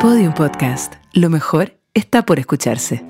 Podium Podcast. Lo mejor está por escucharse.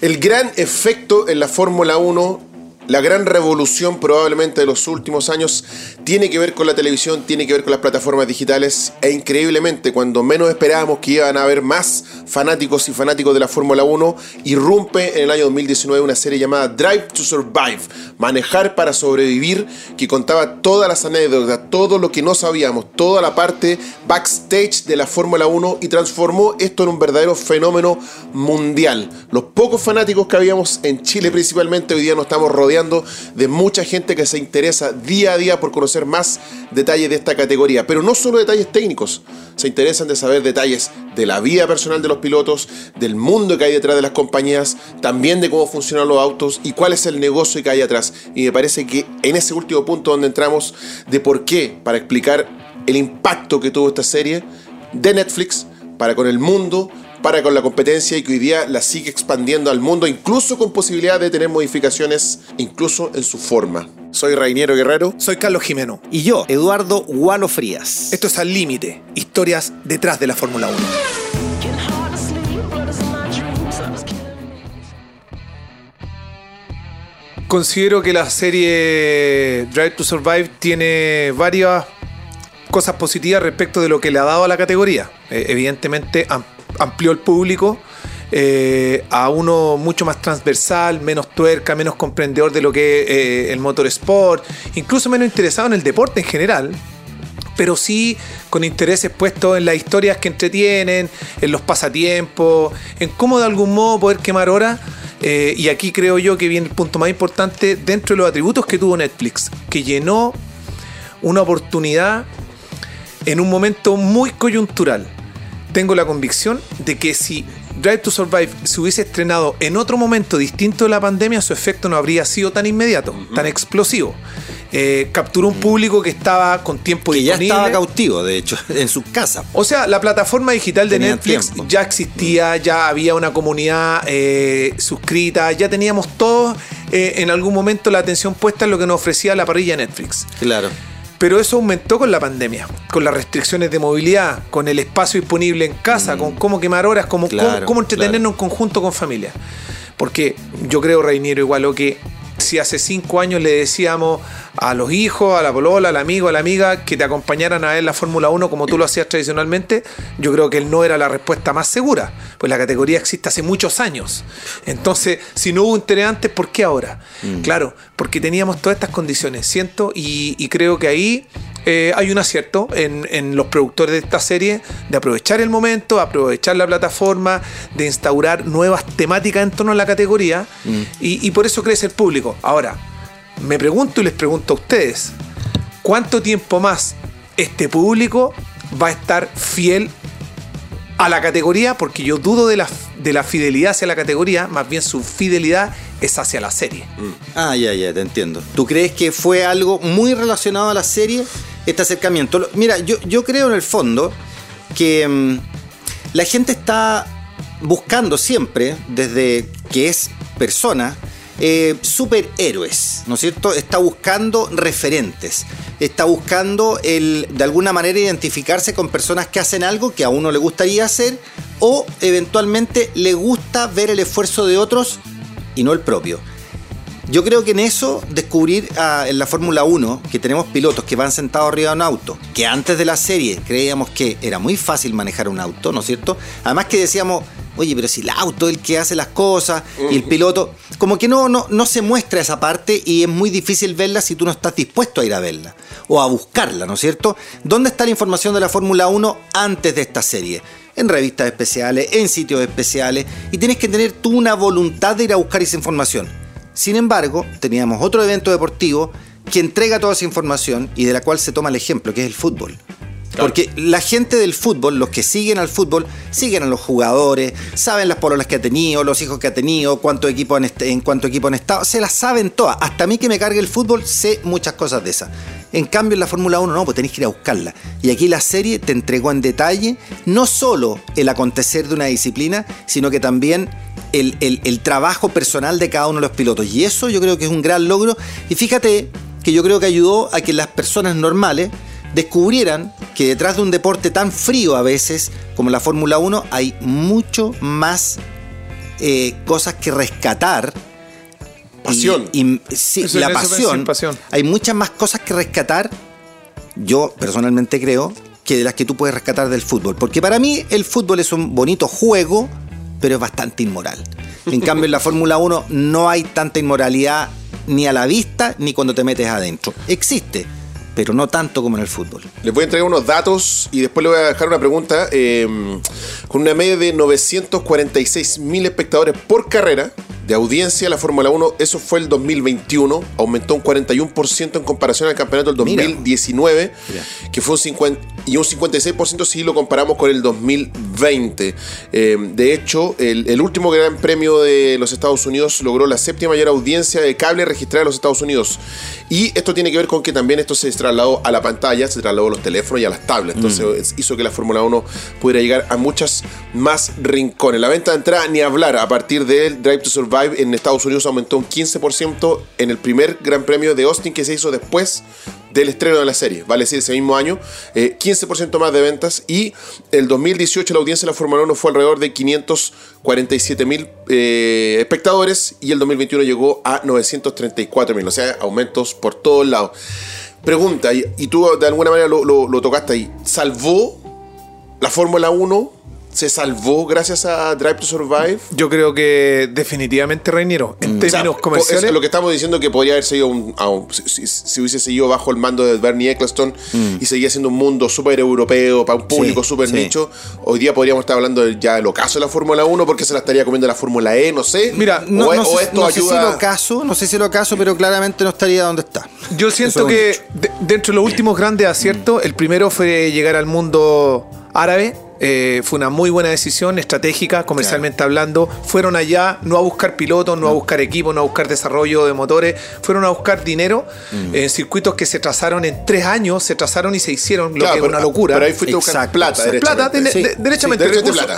El gran efecto en la Fórmula 1 la gran revolución probablemente de los últimos años tiene que ver con la televisión, tiene que ver con las plataformas digitales e increíblemente cuando menos esperábamos que iban a haber más fanáticos y fanáticos de la Fórmula 1, irrumpe en el año 2019 una serie llamada Drive to Survive, Manejar para sobrevivir, que contaba todas las anécdotas, todo lo que no sabíamos, toda la parte backstage de la Fórmula 1 y transformó esto en un verdadero fenómeno mundial. Los pocos fanáticos que habíamos en Chile principalmente hoy día nos estamos rodeando de mucha gente que se interesa día a día por conocer más detalles de esta categoría, pero no solo detalles técnicos, se interesan de saber detalles de la vida personal de los pilotos, del mundo que hay detrás de las compañías, también de cómo funcionan los autos y cuál es el negocio que hay atrás. Y me parece que en ese último punto donde entramos de por qué, para explicar el impacto que tuvo esta serie de Netflix para con el mundo, para con la competencia y que hoy día la sigue expandiendo al mundo, incluso con posibilidad de tener modificaciones, incluso en su forma. Soy Rainiero Guerrero. Soy Carlos Jimeno. Y yo, Eduardo Gualo Frías. Esto es Al Límite, historias detrás de la Fórmula 1. Considero que la serie Drive to Survive tiene varias cosas positivas respecto de lo que le ha dado a la categoría. Eh, evidentemente amplió el público eh, a uno mucho más transversal, menos tuerca, menos comprendedor de lo que es eh, el motorsport, incluso menos interesado en el deporte en general, pero sí con intereses puestos en las historias que entretienen, en los pasatiempos, en cómo de algún modo poder quemar horas. Eh, y aquí creo yo que viene el punto más importante dentro de los atributos que tuvo Netflix, que llenó una oportunidad en un momento muy coyuntural tengo la convicción de que si Drive to Survive se hubiese estrenado en otro momento distinto de la pandemia, su efecto no habría sido tan inmediato, tan explosivo. Eh, capturó un público que estaba con tiempo que disponible. ya estaba cautivo, de hecho, en su casa. O sea, la plataforma digital de Netflix ya existía, ya había una comunidad eh, suscrita, ya teníamos todos eh, en algún momento la atención puesta en lo que nos ofrecía la parrilla Netflix. Claro. Pero eso aumentó con la pandemia, con las restricciones de movilidad, con el espacio disponible en casa, con mm. cómo quemar horas, cómo, cómo, entretenernos en conjunto con familia. Porque yo creo, Reiniero, igual que si hace cinco años le decíamos a los hijos, a la polola, al amigo, a la amiga que te acompañaran a ver la Fórmula 1 como tú lo hacías tradicionalmente, yo creo que él no era la respuesta más segura, pues la categoría existe hace muchos años. Entonces, si no hubo interés antes, ¿por qué ahora? Mm. Claro, porque teníamos todas estas condiciones, siento, y creo que ahí eh, hay un acierto en, los productores de esta serie de aprovechar el momento, aprovechar la plataforma, de instaurar nuevas temáticas en torno a la categoría mm. y, por eso crece el público. Ahora, me pregunto y les pregunto a ustedes, ¿cuánto tiempo más este público va a estar fiel a la categoría? Porque yo dudo de la, de la fidelidad hacia la categoría, más bien su fidelidad es hacia la serie. Mm. Ah, ya, ya, te entiendo. ¿Tú crees que fue algo muy relacionado a la serie? este acercamiento. Mira, yo, yo creo en el fondo que mm, la gente está buscando siempre, desde que es persona, eh, superhéroes, ¿no es cierto? Está buscando referentes, está buscando el, de alguna manera identificarse con personas que hacen algo que a uno le gustaría hacer o eventualmente le gusta ver el esfuerzo de otros y no el propio. Yo creo que en eso descubrir ah, en la Fórmula 1 que tenemos pilotos que van sentados arriba de un auto, que antes de la serie creíamos que era muy fácil manejar un auto, ¿no es cierto? Además que decíamos, oye, pero si el auto es el que hace las cosas y el piloto, como que no, no, no se muestra esa parte y es muy difícil verla si tú no estás dispuesto a ir a verla o a buscarla, ¿no es cierto? ¿Dónde está la información de la Fórmula 1 antes de esta serie? en revistas especiales, en sitios especiales, y tienes que tener tú una voluntad de ir a buscar esa información. Sin embargo, teníamos otro evento deportivo que entrega toda esa información y de la cual se toma el ejemplo, que es el fútbol. Porque la gente del fútbol, los que siguen al fútbol, siguen a los jugadores, saben las pololas que ha tenido, los hijos que ha tenido, cuánto equipo han en cuánto equipo han estado, se las saben todas. Hasta mí que me cargue el fútbol, sé muchas cosas de esas. En cambio, en la Fórmula 1 no, pues tenéis que ir a buscarla. Y aquí la serie te entregó en detalle no solo el acontecer de una disciplina, sino que también el trabajo personal de cada uno de los pilotos. Y eso yo creo que es un gran logro. Y fíjate que yo creo que ayudó a que las personas normales descubrieran que detrás de un deporte tan frío a veces como la Fórmula 1 hay mucho más eh, cosas que rescatar. Pasión. Y, sí, la pasión, pasión. Hay muchas más cosas que rescatar. Yo personalmente creo que de las que tú puedes rescatar del fútbol. Porque para mí el fútbol es un bonito juego, pero es bastante inmoral. En cambio, en la Fórmula 1 no hay tanta inmoralidad ni a la vista ni cuando te metes adentro. Existe, pero no tanto como en el fútbol. Les voy a entregar unos datos y después les voy a dejar una pregunta. Eh, con una media de 946 mil espectadores por carrera de audiencia, la Fórmula 1, eso fue el 2021, aumentó un 41% en comparación al campeonato del 2019, que fue un 50, y un 56% si lo comparamos con el 2020. Eh, de hecho, el, el, último Gran Premio de los Estados Unidos logró la séptima mayor audiencia de cable registrada en los Estados Unidos. Y esto tiene que ver con que también esto se trasladó a la pantalla, se trasladó a los teléfonos y a las tablets. Entonces mm. hizo que la Fórmula 1 pudiera llegar a muchas más rincones. La venta de entrada, ni hablar, a partir del Drive to Survive en Estados Unidos aumentó un 15% en el primer Gran Premio de Austin que se hizo después del estreno de la serie, vale decir, ese mismo año, 15% eh, más de ventas y el 2018 la audiencia de la Fórmula 1 fue alrededor de 547 mil eh, espectadores y el 2021 llegó a 934 mil, o sea, aumentos por todos lados. Pregunta, y, tú de alguna manera lo, lo tocaste ahí, ¿salvó la Fórmula 1 se salvó gracias a Drive to Survive? Yo creo que definitivamente Reiniero, en mm. términos comerciales. lo que estamos diciendo que podría haber seguido un, si, hubiese seguido bajo el mando de Bernie Eccleston mm. y seguía siendo un mundo súper europeo, para un público súper nicho, hoy día podríamos estar hablando ya del ocaso de la Fórmula 1 porque se la estaría comiendo la Fórmula E, no sé. Mira, no, o, sé, esto ayuda... si lo ocaso, no sé si lo ocaso, pero claramente no estaría donde está. Yo siento que dentro de los últimos grandes aciertos, el primero fue llegar al mundo árabe eh, fue una muy buena decisión estratégica, comercialmente hablando. Fueron allá no a buscar pilotos, no, a buscar equipos, no a buscar desarrollo de motores, fueron a buscar dinero mm. en circuitos que se trazaron en tres años, se trazaron y se hicieron, lo que es una locura. Pero ahí fuiste a buscar plata, Plata, derechamente,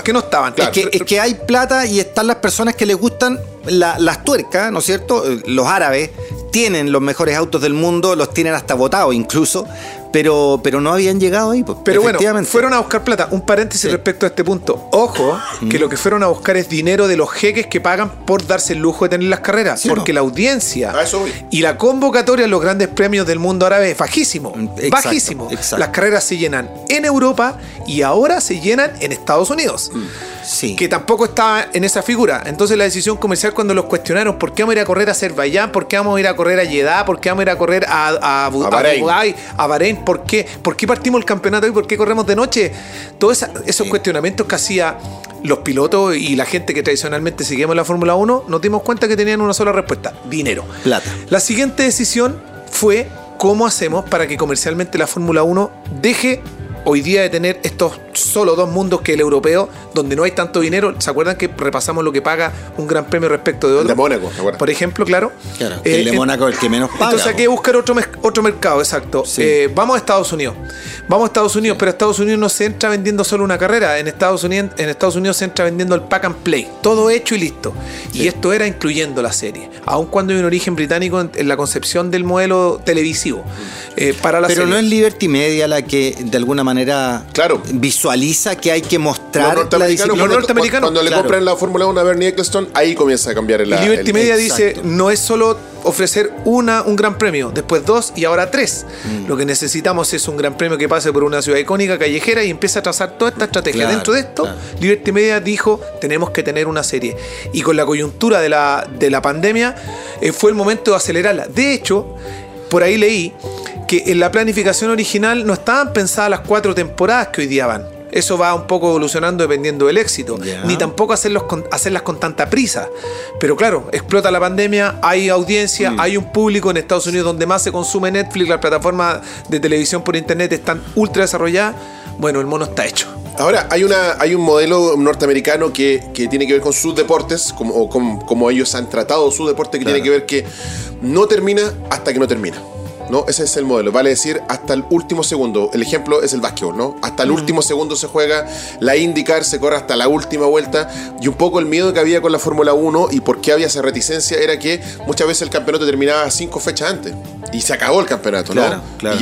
que no estaban. Es, que, es, que, hay plata y están las personas que les gustan las tuercas, ¿no es cierto? Los árabes tienen los mejores autos del mundo, los tienen hasta votados incluso, pero, pero no habían llegado ahí. Pues, pero bueno, fueron a buscar plata. Un paréntesis respecto a este punto. Ojo, que lo que fueron a buscar es dinero de los jeques que pagan por darse el lujo de tener las carreras. porque la audiencia y la convocatoria a los grandes premios del mundo árabe es bajísimo. Mm, bajísimo. Las carreras se llenan en Europa y ahora se llenan en Estados Unidos. Mm que tampoco estaba en esa figura. Entonces la decisión comercial cuando los cuestionaron, ¿por qué vamos a ir a correr a Azerbaiyán? ¿Por qué vamos a ir a correr a Jeddah? ¿Por qué vamos a ir a correr a, a, a, Bahrein. a Bahrein? ¿Por qué? ¿Por qué partimos el campeonato y por qué corremos de noche? Todos esos cuestionamientos que hacía los pilotos y la gente que tradicionalmente seguíamos la Fórmula 1, nos dimos cuenta que tenían una sola respuesta, dinero. Plata. La siguiente decisión fue cómo hacemos para que comercialmente la Fórmula 1 deje hoy día de tener estos solo dos mundos que el europeo, donde no hay tanto dinero. ¿Se acuerdan que repasamos lo que paga un gran premio respecto de otro? de Mónaco, Por ejemplo, claro. Claro, el de eh, Mónaco es el que menos paga. Entonces hay que buscar otro, otro mercado, exacto. Eh, vamos a Estados Unidos. Vamos a Estados Unidos, pero Estados Unidos no se entra vendiendo solo una carrera. En Estados Unidos, en Estados Unidos se entra vendiendo el pack and play. Todo hecho y listo. Y esto era incluyendo la serie. Aun cuando hay un origen británico en, la concepción del modelo televisivo. Eh, para la pero no es Liberty Media la que de alguna manera claro. visualiza que hay que mostrar los norteamericanos, la Cuando, le compran la Fórmula 1 a Bernie Eccleston, ahí comienza a cambiar el Liberty Media dice, no es solo ofrecer una, un gran premio, después dos y ahora tres. Mm. Lo que necesitamos es un gran premio que pase por una ciudad icónica, callejera y empiece a trazar toda esta estrategia. Dentro de esto, Liberty Media dijo, tenemos que tener una serie. Y con la coyuntura de la, de la pandemia, eh, fue el momento de acelerarla. De hecho, por ahí leí que en la planificación original no estaban pensadas las cuatro temporadas que hoy día van. Eso va un poco evolucionando dependiendo del éxito. Ni tampoco hacerlos hacerlas con tanta prisa. Pero claro, explota la pandemia, hay audiencia, mm. hay un público en Estados Unidos donde más se consume Netflix, las plataformas de televisión por internet están ultra desarrolladas. Bueno, el mono está hecho. Ahora, hay, una, hay un modelo norteamericano que, tiene que ver con sus deportes, como, o como, ellos han tratado su deporte, que tiene que ver que no termina hasta que no termina. ¿No? Ese es el modelo. Vale decir, hasta el último segundo. El ejemplo es el básquetbol, ¿no? Hasta el último segundo se juega. La IndyCar se corre hasta la última vuelta. Y un poco el miedo que había con la Fórmula 1 y por qué había esa reticencia era que muchas veces el campeonato terminaba cinco fechas antes. Y se acabó el campeonato, ¿no?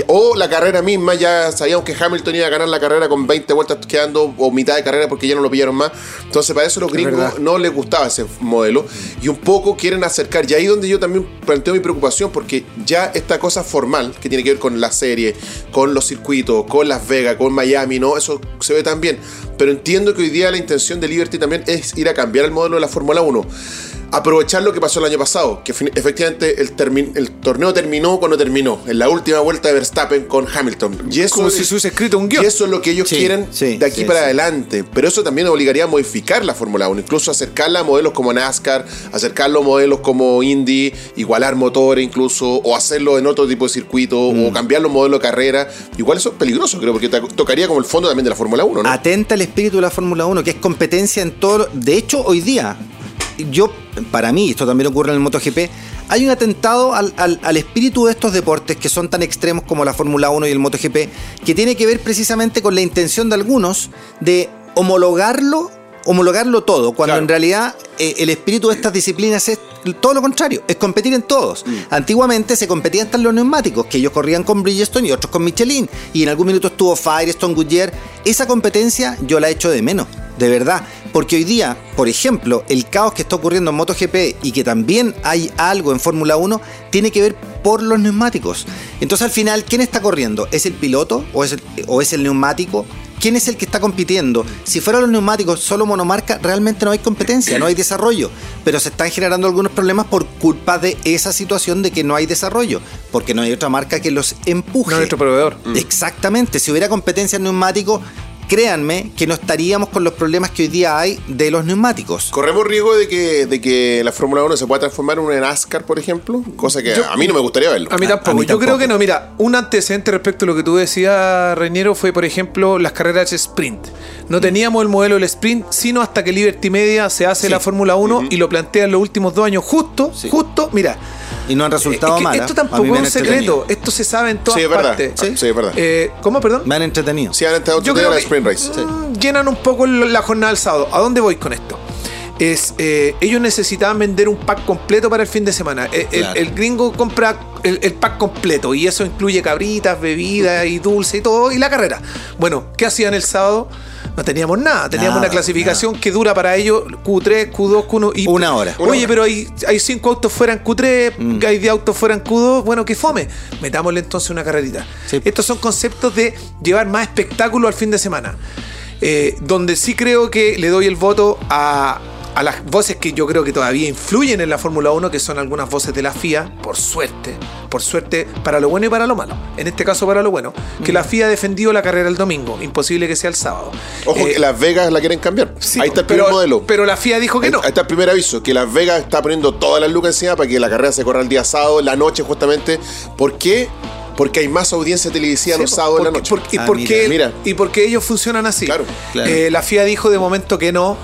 o la carrera misma, ya sabíamos que Hamilton iba a ganar la carrera con 20 vueltas quedando o mitad de carrera porque ya no lo pillaron más. Entonces, para eso los gringos no les gustaba ese modelo. Y un poco quieren acercar. Y ahí donde yo también planteo mi preocupación porque ya esta cosa formal que tiene que ver con la serie, con los circuitos, con Las Vegas, con Miami, ¿no? Eso se ve también. Pero entiendo que hoy día la intención de Liberty también es ir a cambiar el modelo de la Fórmula 1 aprovechar lo que pasó el año pasado, que efectivamente el, el, torneo terminó cuando terminó, en la última vuelta de Verstappen con Hamilton. Y eso Como si se hubiese escrito un guion. Y eso es lo que ellos quieren de aquí para adelante. Pero eso también obligaría a modificar la Fórmula 1, incluso acercarla a modelos como NASCAR, acercarlo a modelos como Indy, igualar motores incluso, o hacerlo en otro tipo de circuito, o mm. cambiar los modelos de carrera. Igual eso es peligroso, creo, porque tocaría como el fondo también de la Fórmula 1. ¿no? Atenta al espíritu de la Fórmula 1, que es competencia en todo. De hecho, hoy día, yo, para mí, esto también ocurre en el MotoGP, hay un atentado al, espíritu de estos deportes que son tan extremos como la Fórmula 1 y el MotoGP, que tiene que ver precisamente con la intención de algunos de homologarlo, homologarlo todo, cuando en realidad eh, el espíritu de estas disciplinas es todo lo contrario, es competir en todos. Mm. Antiguamente se competían hasta los neumáticos, que ellos corrían con Bridgestone y otros con Michelin, y en algún minuto estuvo Firestone, Goodyear. Esa competencia yo la echo de menos, de verdad. Porque hoy día, por ejemplo, el caos que está ocurriendo en MotoGP y que también hay algo en Fórmula 1, tiene que ver por los neumáticos. Entonces al final, ¿quién está corriendo? ¿Es el piloto o es el, o es el neumático? ¿Quién es el que está compitiendo? Si fueran los neumáticos solo monomarca, realmente no hay competencia, no hay desarrollo. Pero se están generando algunos problemas por culpa de esa situación de que no hay desarrollo. Porque no hay otra marca que los empuje. No hay otro proveedor. Exactamente. Si hubiera competencia en neumáticos, créanme que no estaríamos con los problemas que hoy día hay de los neumáticos. ¿Corremos riesgo de que, de que la Fórmula 1 se pueda transformar en un NASCAR, por ejemplo? Cosa que a mí no me gustaría verlo. A mí tampoco. Yo creo que no. Mira, un antecedente respecto a lo que tú decías, Reñero, fue, por ejemplo, las carreras de sprint. No teníamos el modelo del sprint, sino hasta que Liberty Media se hace la Fórmula 1 y lo plantea en los últimos dos años, justo, justo, mira. Y no han resultado mal. Esto tampoco es un secreto. Esto se sabe en todas sí, es partes. Sí, sí, es verdad. Eh, ¿Cómo, perdón? Me han entretenido. Sí, han entretenido Yo creo la Sprint Race. Mm, llenan un poco la jornada del sábado. ¿A dónde voy con esto? Es, eh, ellos necesitaban vender un pack completo para el fin de semana. Eh, el, gringo compra el, el, pack completo y eso incluye cabritas, bebidas y dulce y todo, y la carrera. Bueno, ¿qué hacían el sábado? No teníamos nada. Teníamos una clasificación que dura para ellos Q3, Q2, Q1 y. Una hora. Oye, pero hay, hay cinco autos fuera en Q3, mm. hay 10 autos fuera en Q2. Bueno, que fome. Metámosle entonces una carrerita. Estos son conceptos de llevar más espectáculo al fin de semana. Eh, donde sí creo que le doy el voto a, a las voces que yo creo que todavía influyen en la Fórmula 1, que son algunas voces de la FIA, por suerte, por suerte, para lo bueno y para lo malo. En este caso, para lo bueno, que la FIA ha defendido la carrera el domingo, imposible que sea el sábado. Ojo, que eh, Las Vegas la quieren cambiar. ahí está el primer modelo. Pero la FIA dijo que no. Ahí está el primer aviso, que Las Vegas está poniendo todas las lucas encima para que la carrera se corra el día sábado, la noche justamente. ¿Por qué? Porque hay más audiencia televisiva los sábados en la noche. y, ah, porque, mira. y porque ellos funcionan así. Claro. Eh, la FIA dijo de momento que no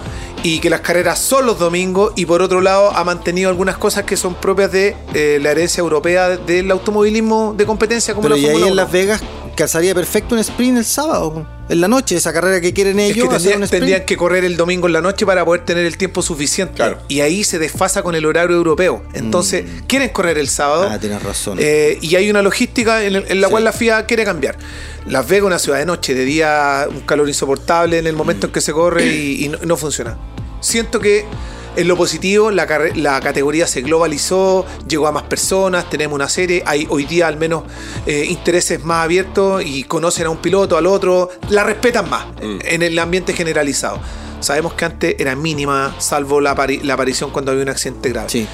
y que las carreras son los domingos y por otro lado ha mantenido algunas cosas que son propias de eh, la herencia europea del automovilismo de competencia como Pero y ahí en Las Vegas casaría perfecto un sprint el sábado en la noche, esa carrera que quieren ellos. tendrían, que correr el domingo en la noche para poder tener el tiempo suficiente. Y ahí se desfasa con el horario europeo. Entonces, mm. quieren correr el sábado. Ah, tienes razón. Eh, y hay una logística en, la cual la FIA quiere cambiar. Las Vegas, una ciudad de noche, de día un calor insoportable en el momento en que se corre y, no, funciona. Siento que en lo positivo, la, la, categoría se globalizó, llegó a más personas, tenemos una serie, hay hoy día al menos eh, intereses más abiertos y conocen a un piloto, al otro, la respetan más mm. en el ambiente generalizado. Sabemos que antes era mínima, salvo la, aparición cuando había un accidente grave. Sí.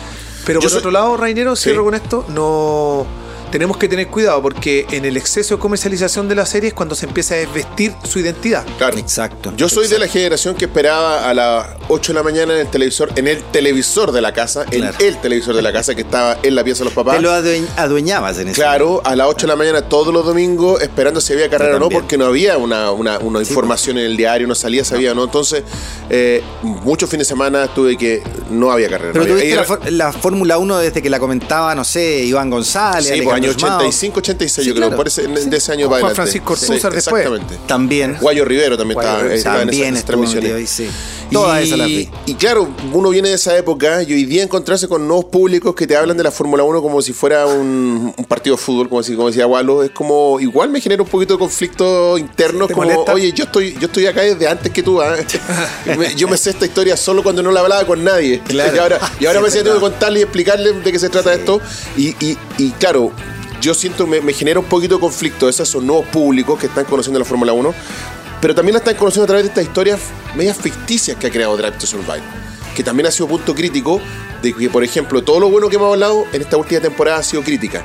Pero por otro lado, Rainero, cierro con esto, no tenemos que tener cuidado porque en el exceso de comercialización de la serie es cuando se empieza a desvestir su identidad. Claro. Exacto. Yo soy de la generación que esperaba a la 8 de la mañana en el televisor, en el televisor de la casa, en el televisor de la casa que estaba en la pieza de los papás. Te lo adueñabas en ese Claro, a las 8 de la mañana todos los domingos esperando si había carrera o no, porque no había una, una, información en el diario, no salía, sabía, ¿no? Entonces, eh, muchos fines de semana tuve que no había carrera. Pero tuviste la, Fórmula 1 desde que la comentaba, no sé, Iván González. Sí, por año 85, 86, yo creo, por ese, de ese año para Juan Francisco Ortúzar después. Exactamente. También. Guayo Rivero también estaba, en esas, transmisiones. sí. Todas esas las vi. Y claro, uno viene de esa época y hoy día encontrarse con nuevos públicos que te hablan de la Fórmula 1 como si fuera un, partido de fútbol, como, como decía Walo, es como, igual me genera un poquito de conflicto interno, como, oye, yo estoy, yo estoy acá desde antes que tú, ¿ah? yo me sé esta historia solo cuando no la hablaba con nadie. Y ahora, y ahora me siento que contarle y explicarle de qué se trata esto. Y, y, claro, yo siento, me, me, genera un poquito de conflicto. Esos nuevos públicos que están conociendo la Fórmula 1. Pero también la están conociendo a través de estas historias medias ficticias que ha creado Drive to Survive. Que también ha sido punto crítico de que, por ejemplo, todo lo bueno que hemos hablado en esta última temporada ha sido crítica.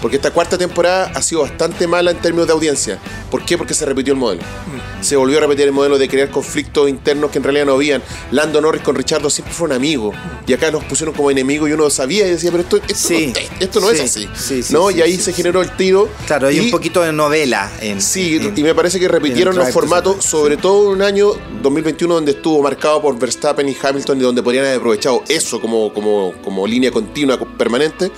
Porque esta cuarta temporada ha sido bastante mala en términos de audiencia. ¿Por qué? Porque se repitió el modelo. Mm. Se volvió a repetir el modelo de crear conflictos internos que en realidad no habían. Lando Norris con Richardo siempre fueron amigos. Y acá nos pusieron como enemigos y uno sabía y decía, pero esto, esto, no, es así. ¿no? y ahí se generó el tiro. Claro, hay un poquito de novela. En, sí, y me parece que repitieron los formatos, sobre todo en un año 2021 donde estuvo marcado por Verstappen y Hamilton y donde podrían haber aprovechado eso como, como, como línea continua permanente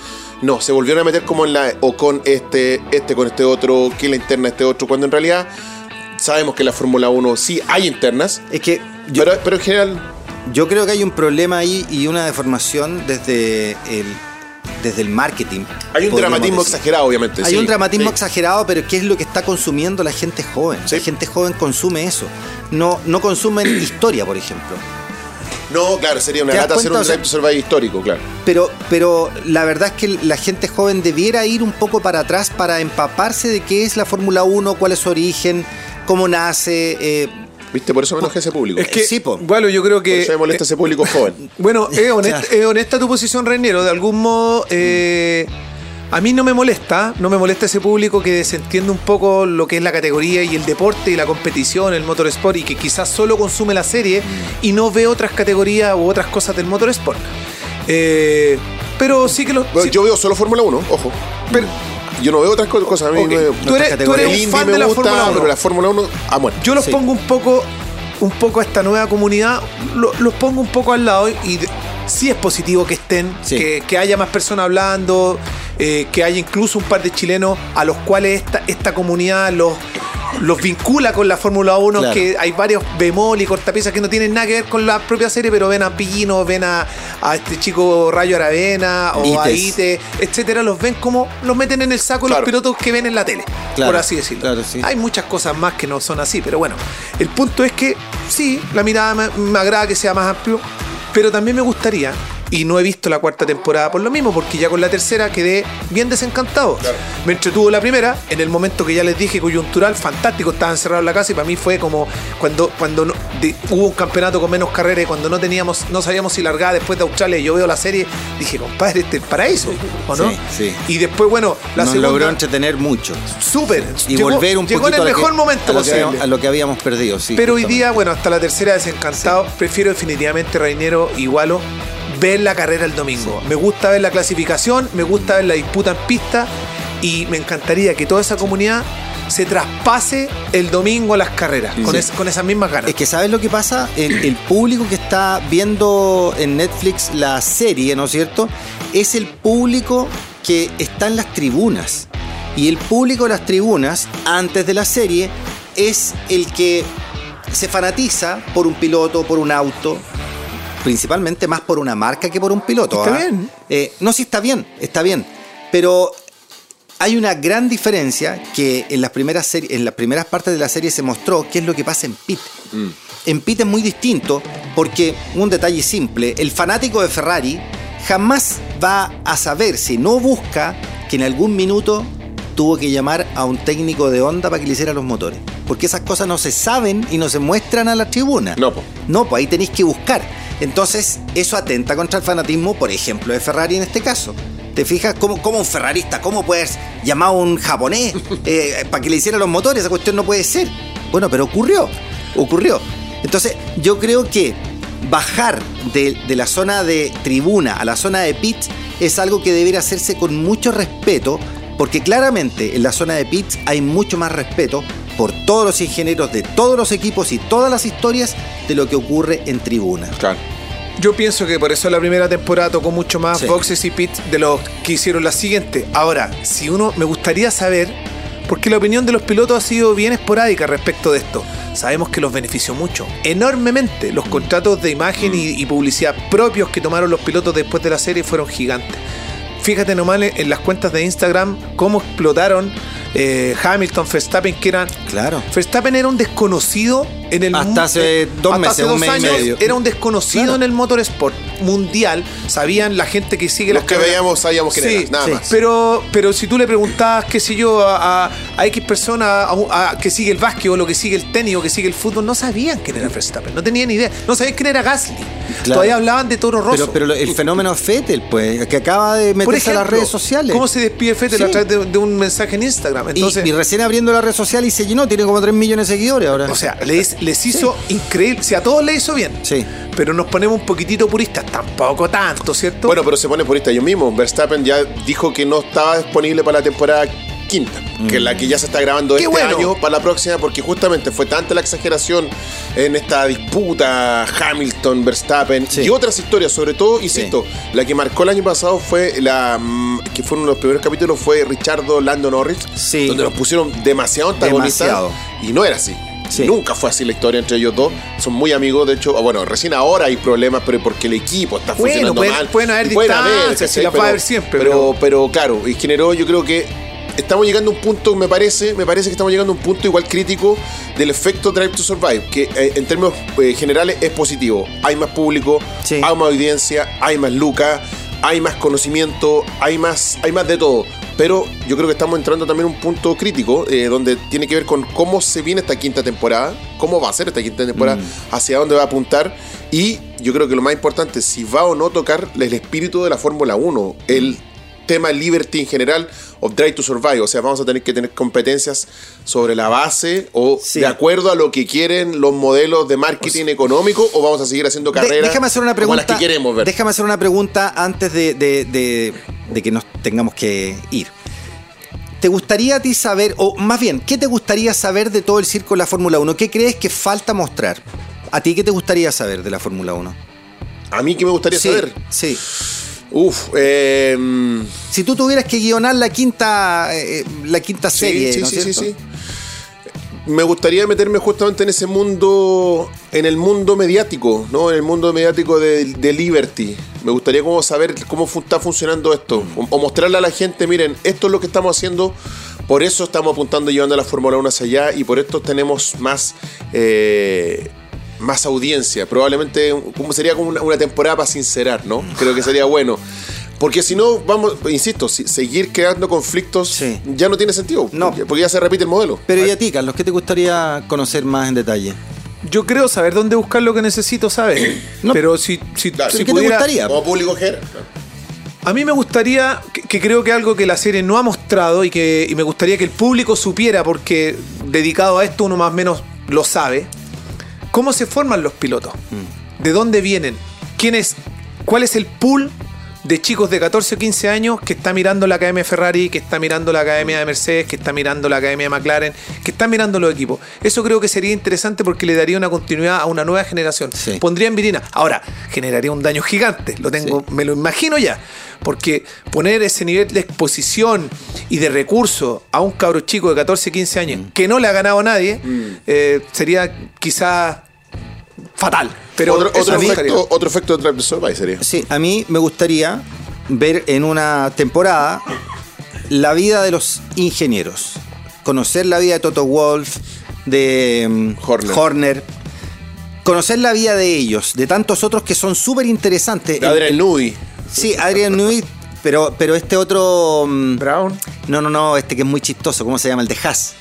no, se volvieron a meter como en la. o con este, este con este otro, que la interna este otro, cuando en realidad sabemos que en la Fórmula 1 sí hay internas. Es que. pero, pero en general. Yo creo que hay un problema ahí y una deformación desde el desde el marketing. Hay un dramatismo exagerado, obviamente. Hay un dramatismo exagerado, pero ¿qué es lo que está consumiendo la gente joven? La gente joven consume eso. No, no consumen historia, por ejemplo. No, claro, sería una lata hacer un Drive histórico, claro. Pero, pero la verdad es que la gente joven debiera ir un poco para atrás para empaparse de qué es la Fórmula 1, cuál es su origen, cómo nace. Eh, ¿Viste? Por eso me enoja ese público. Es que, sí, bueno, yo creo que. Por eso me molesta ese público joven. Bueno, es honesta, tu posición, Reinero. De algún modo. Eh, a mí no me molesta, no me molesta ese público que desentiende un poco lo que es la categoría y el deporte y la competición, el motorsport y que quizás solo consume la serie y no ve otras categorías u otras cosas del motorsport. Eh, pero sí que lo. Yo veo solo Fórmula 1, ojo. Pero, yo no veo otras cosas. A mí tú eres, un fan de la Fórmula 1. Pero la Fórmula 1 ah, bueno. Yo los pongo un poco un poco a esta nueva comunidad, los pongo un poco al lado y sí es positivo que estén, que, haya más personas hablando, eh, que haya incluso un par de chilenos a los cuales esta, esta comunidad los, los vincula con la Fórmula 1, que hay varios bemol y cortapiezas que no tienen nada que ver con la propia serie, pero ven a Pillino, ven a, este chico Rayo Aravena o a Ite, etcétera, los ven como los meten en el saco los pilotos que ven en la tele, por así decirlo. Hay muchas cosas más que no son así, pero bueno, el punto es que sí, la mirada me agrada que sea más amplio, pero también me gustaría y no he visto la cuarta temporada por lo mismo, porque ya con la tercera quedé bien desencantado. Me entretuvo la primera, en el momento que ya les dije, coyuntural, fantástico, estaba encerrado en la casa y para mí fue como cuando, cuando hubo un campeonato con menos carreras y cuando no teníamos, no sabíamos si largaba después de Australia y yo veo la serie, dije, compadre, este es el paraíso, ¿o no? Sí, Y después, bueno, la Nos logró entretener mucho. Súper. Y volver un poquito en el mejor momento a lo, que, a lo que habíamos perdido, sí. Pero hoy día, bueno, hasta la tercera desencantado, prefiero definitivamente Reinero igualo ver la carrera el domingo. Me gusta ver la clasificación, me gusta ver la disputa en pista y me encantaría que toda esa comunidad se traspase el domingo a las carreras, con, con, esas mismas ganas. Es que sabes lo que pasa, el, el, público que está viendo en Netflix la serie, ¿no es cierto? Es el público que está en las tribunas. Y el público de las tribunas, antes de la serie, es el que se fanatiza por un piloto, por un auto, principalmente más por una marca que por un piloto. Está ¿ah? bien. Eh, no, sí está bien, está bien. Pero hay una gran diferencia que en las primeras series, en las primeras partes de la serie se mostró qué es lo que pasa en pit. Mm. En pit es muy distinto porque un detalle simple, el fanático de Ferrari jamás va a saber si no busca que en algún minuto tuvo que llamar a un técnico de Honda para que le hiciera los motores. Porque esas cosas no se saben y no se muestran a la tribuna. No, pues. No, pues ahí tenéis que buscar. Entonces, eso atenta contra el fanatismo, por ejemplo, de Ferrari en este caso. ¿Te fijas cómo, un ferrarista, cómo puedes llamar a un japonés eh, para que le hiciera los motores? Esa cuestión no puede ser. Bueno, pero ocurrió, ocurrió. Entonces, yo creo que bajar de, de la zona de tribuna a la zona de pits es algo que debería hacerse con mucho respeto, porque claramente en la zona de pits hay mucho más respeto por todos los ingenieros de todos los equipos y todas las historias de lo que ocurre en tribuna. Claro. Yo pienso que por eso la primera temporada tocó mucho más Sí. boxes y pits de los que hicieron la siguiente. Ahora, si uno me gustaría saber, porque la opinión de los pilotos ha sido bien esporádica respecto de esto. Sabemos que los benefició mucho, enormemente. Los contratos de imagen y, y publicidad propios que tomaron los pilotos después de la serie fueron gigantes. Fíjate nomás en las cuentas de Instagram cómo explotaron eh, Hamilton, Verstappen, que eran Claro. Verstappen era un desconocido en el Hasta hace eh, dos hasta meses, hace un dos mes y años, medio. Era un desconocido Claro. en el motorsport mundial. Sabían la gente que sigue Los las que carreras. veíamos sabíamos quién Sí, era, nada sí. más. Pero, pero si tú le preguntabas, qué sé yo, a, a- a X persona a un- a- que sigue el básquet o lo que sigue el tenis o que sigue el fútbol, no sabían quién era Verstappen, no tenían ni idea. No sabían quién era Gasly. Claro. Todavía hablaban de Toro Rosso. Pero, el fenómeno Fettel, pues, que acaba de meterse a las redes sociales. ¿Cómo se despide Fettel Sí. a través de, de un mensaje en Instagram? Y- Entonces, y, recién abriendo la red social y se llenó, tiene como 3 millones de seguidores ahora. O sea, les, les hizo increíble. Si a todos les hizo bien. Sí. Pero nos ponemos un poquitito puristas. Tampoco tanto, ¿cierto? Bueno, pero se pone purista yo mismo. Verstappen ya dijo que no estaba disponible para la temporada quinta, que es la que ya se está grabando Qué este bueno. año para la próxima, porque justamente fue tanta la exageración en esta disputa Hamilton, Verstappen Sí. y otras historias, sobre todo, insisto, la que marcó el año pasado fue la mm, que fue uno de los primeros capítulos fue Richardo Lando Norris, Sí. donde los pusieron demasiado antagonistas Demasiado. y no era así. Sí. Nunca fue así la historia entre ellos dos. Son muy amigos, de hecho. ah, Bueno, recién ahora hay problemas, pero porque el equipo está Bueno, funcionando mal. pueden haber distancias, si las va a haber siempre, Pero, pero- pero claro, y generó, yo creo que estamos llegando a un punto, me parece, me parece que estamos llegando a un punto igual crítico del efecto Drive to Survive, que eh, en términos eh, generales es positivo. Hay más público, Sí. hay más audiencia, hay más lucas, hay más conocimiento, hay más, hay más de todo. Pero yo creo que estamos entrando también a un punto crítico eh, donde tiene que ver con cómo se viene esta quinta temporada, cómo va a ser esta quinta temporada, hacia dónde va a apuntar y yo creo que lo más importante, si va o no tocar el espíritu de la Fórmula 1, el tema Liberty en general o Drive to Survive, o sea, vamos a tener que tener competencias sobre la base o Sí. de acuerdo a lo que quieren los modelos de marketing económico o vamos a seguir haciendo carreras déjame hacer una como pregunta. las que queremos ver. Déjame hacer una pregunta antes de, de- de- de que nos tengamos que ir. ¿Te gustaría a ti saber, o más bien, qué te gustaría saber de todo el circo de la Fórmula 1? ¿Qué crees que falta mostrar? ¿A ti qué te gustaría saber de la Fórmula 1? A mí que me gustaría Sí, saber. sí. Uf, eh, Si tú tuvieras que guionar la quinta, eh, la quinta serie, sí, ¿no es sí, sí, sí. Me gustaría meterme justamente en ese mundo, en el mundo mediático, ¿no? En el mundo mediático de, de Liberty. Me gustaría como saber cómo fu- está funcionando esto. O, o mostrarle a la gente, miren, esto es lo que estamos haciendo, por eso estamos apuntando y llevando la Fórmula 1 hacia allá y por esto tenemos más... eh, más audiencia, probablemente como sería como una, una temporada para sincerar, ¿no? Creo que sería bueno. Porque si no, vamos, insisto, si- seguir creando conflictos Sí. ya no tiene sentido. No. Porque, ya se repite el modelo. Pero y a ti, Carlos, ¿qué te gustaría conocer más en detalle? Yo creo saber dónde buscar lo que necesito, ¿sabes? No. Pero si, si, Claro. si ¿Qué te gustaría? Como público general. A mí me gustaría, que, que creo que algo que la serie no ha mostrado y que y me gustaría que el público supiera, porque dedicado a esto uno más o menos lo sabe, cómo se forman los pilotos, de dónde vienen, quién es, cuál es el pool de chicos de 14 o 15 años que está mirando la Academia de Ferrari, que está mirando la Academia de Mercedes, que está mirando la Academia de McLaren, que están mirando los equipos. Eso creo que sería interesante porque le daría una continuidad a una nueva generación. Sí. Pondría en vitrina. Ahora, generaría un daño gigante, lo tengo, me lo imagino ya. Porque poner ese nivel de exposición y de recurso a un cabro chico de 14, 15 años Mm. que no le ha ganado a nadie, eh, sería quizás fatal. Pero otro, efecto, otro efecto de sería. Sí, a mí me gustaría ver en una temporada la vida de los ingenieros. Conocer la vida de Toto Wolf, de mm, Horner. Horner. Conocer la vida de ellos, de tantos otros que son súper interesantes. Adrian Newey. Sí, Adrian Newey, pero, pero este otro... mm, Brown. No, no, no, este que es muy chistoso, ¿cómo se llama? El de Haas.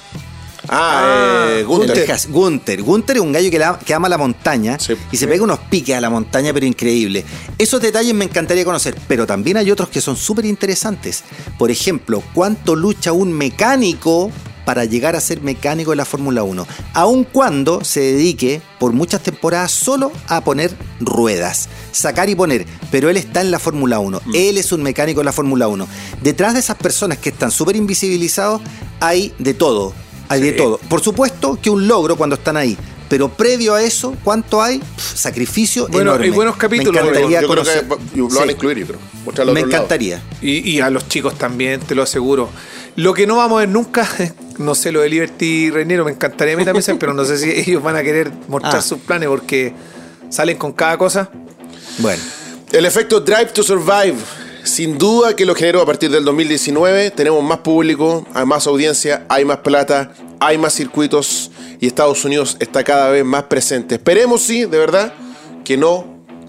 Ah, eh, El Gunther. de Haas, Gunther. Gunther es un gallo que, la- que ama la montaña Sí. y se pega unos piques a la montaña, pero increíble. Esos detalles me encantaría conocer, pero también hay otros que son súper interesantes. Por ejemplo, cuánto lucha un mecánico para llegar a ser mecánico de la Fórmula 1, aun cuando se dedique por muchas temporadas solo a poner ruedas, sacar y poner, pero él está en la Fórmula 1, mm. él es un mecánico de la Fórmula 1. Detrás de esas personas que están súper invisibilizados hay de todo, hay de todo. Por supuesto que un logro cuando están ahí, pero previo a eso, ¿cuánto hay? sacrificio bueno, enorme. Hay buenos capítulos. Me encantaría yo creo que lo van a incluir, yo creo. Me encantaría. Y, y, a los chicos también, te lo aseguro. Lo que no vamos a ver nunca, no sé, lo de Liberty Reynero, me encantaría a mí también, pero no sé si ellos van a querer mostrar ah. sus planes porque salen con cada cosa. Bueno. El efecto Drive to Survive. Sin duda que lo generó a partir del 2019. Tenemos más público, hay más audiencia, hay más plata, hay más circuitos y Estados Unidos está cada vez más presente. Esperemos, sí, de verdad, que no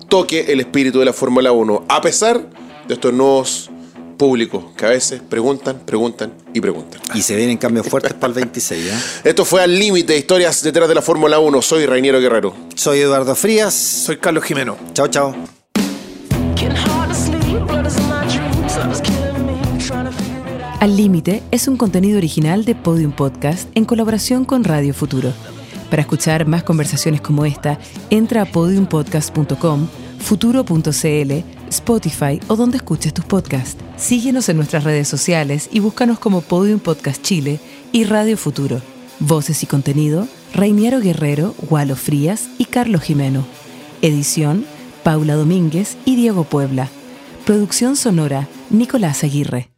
toque el espíritu de la Fórmula 1, a pesar de estos nuevos públicos que a veces preguntan, preguntan y preguntan. Y se vienen cambios fuertes para el 26. ¿eh? Esto fue Al Límite, historias detrás de la Fórmula 1. Soy Reiniero Guerrero. Soy Eduardo Frías. Soy Carlos Jimeno. Chao, chao. Al Límite es un contenido original de Podium Podcast en colaboración con Radio Futuro. Para escuchar más conversaciones como esta, entra a podiumpodcast.com, futuro.cl, Spotify o donde escuches tus podcasts. Síguenos en nuestras redes sociales y búscanos como Podium Podcast Chile y Radio Futuro. Voces y contenido, Reiniero Guerrero, Gualo Frías y Carlos Jimeno. Edición, Paula Domínguez y Diego Puebla. Producción sonora, Nicolás Aguirre.